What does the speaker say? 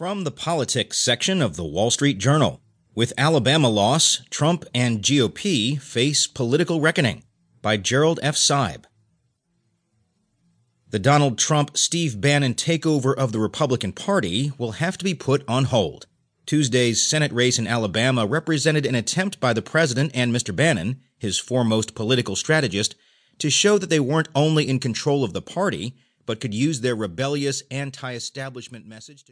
From the politics section of the Wall Street Journal. With Alabama loss, Trump and GOP face political reckoning by Gerald F. Seib. The Donald Trump Steve Bannon takeover of the Republican Party will have to be put on hold. Tuesday's Senate race in Alabama represented an attempt by the president and Mr. Bannon, his foremost political strategist, to show that they weren't only in control of the party, but could use their rebellious anti establishment message to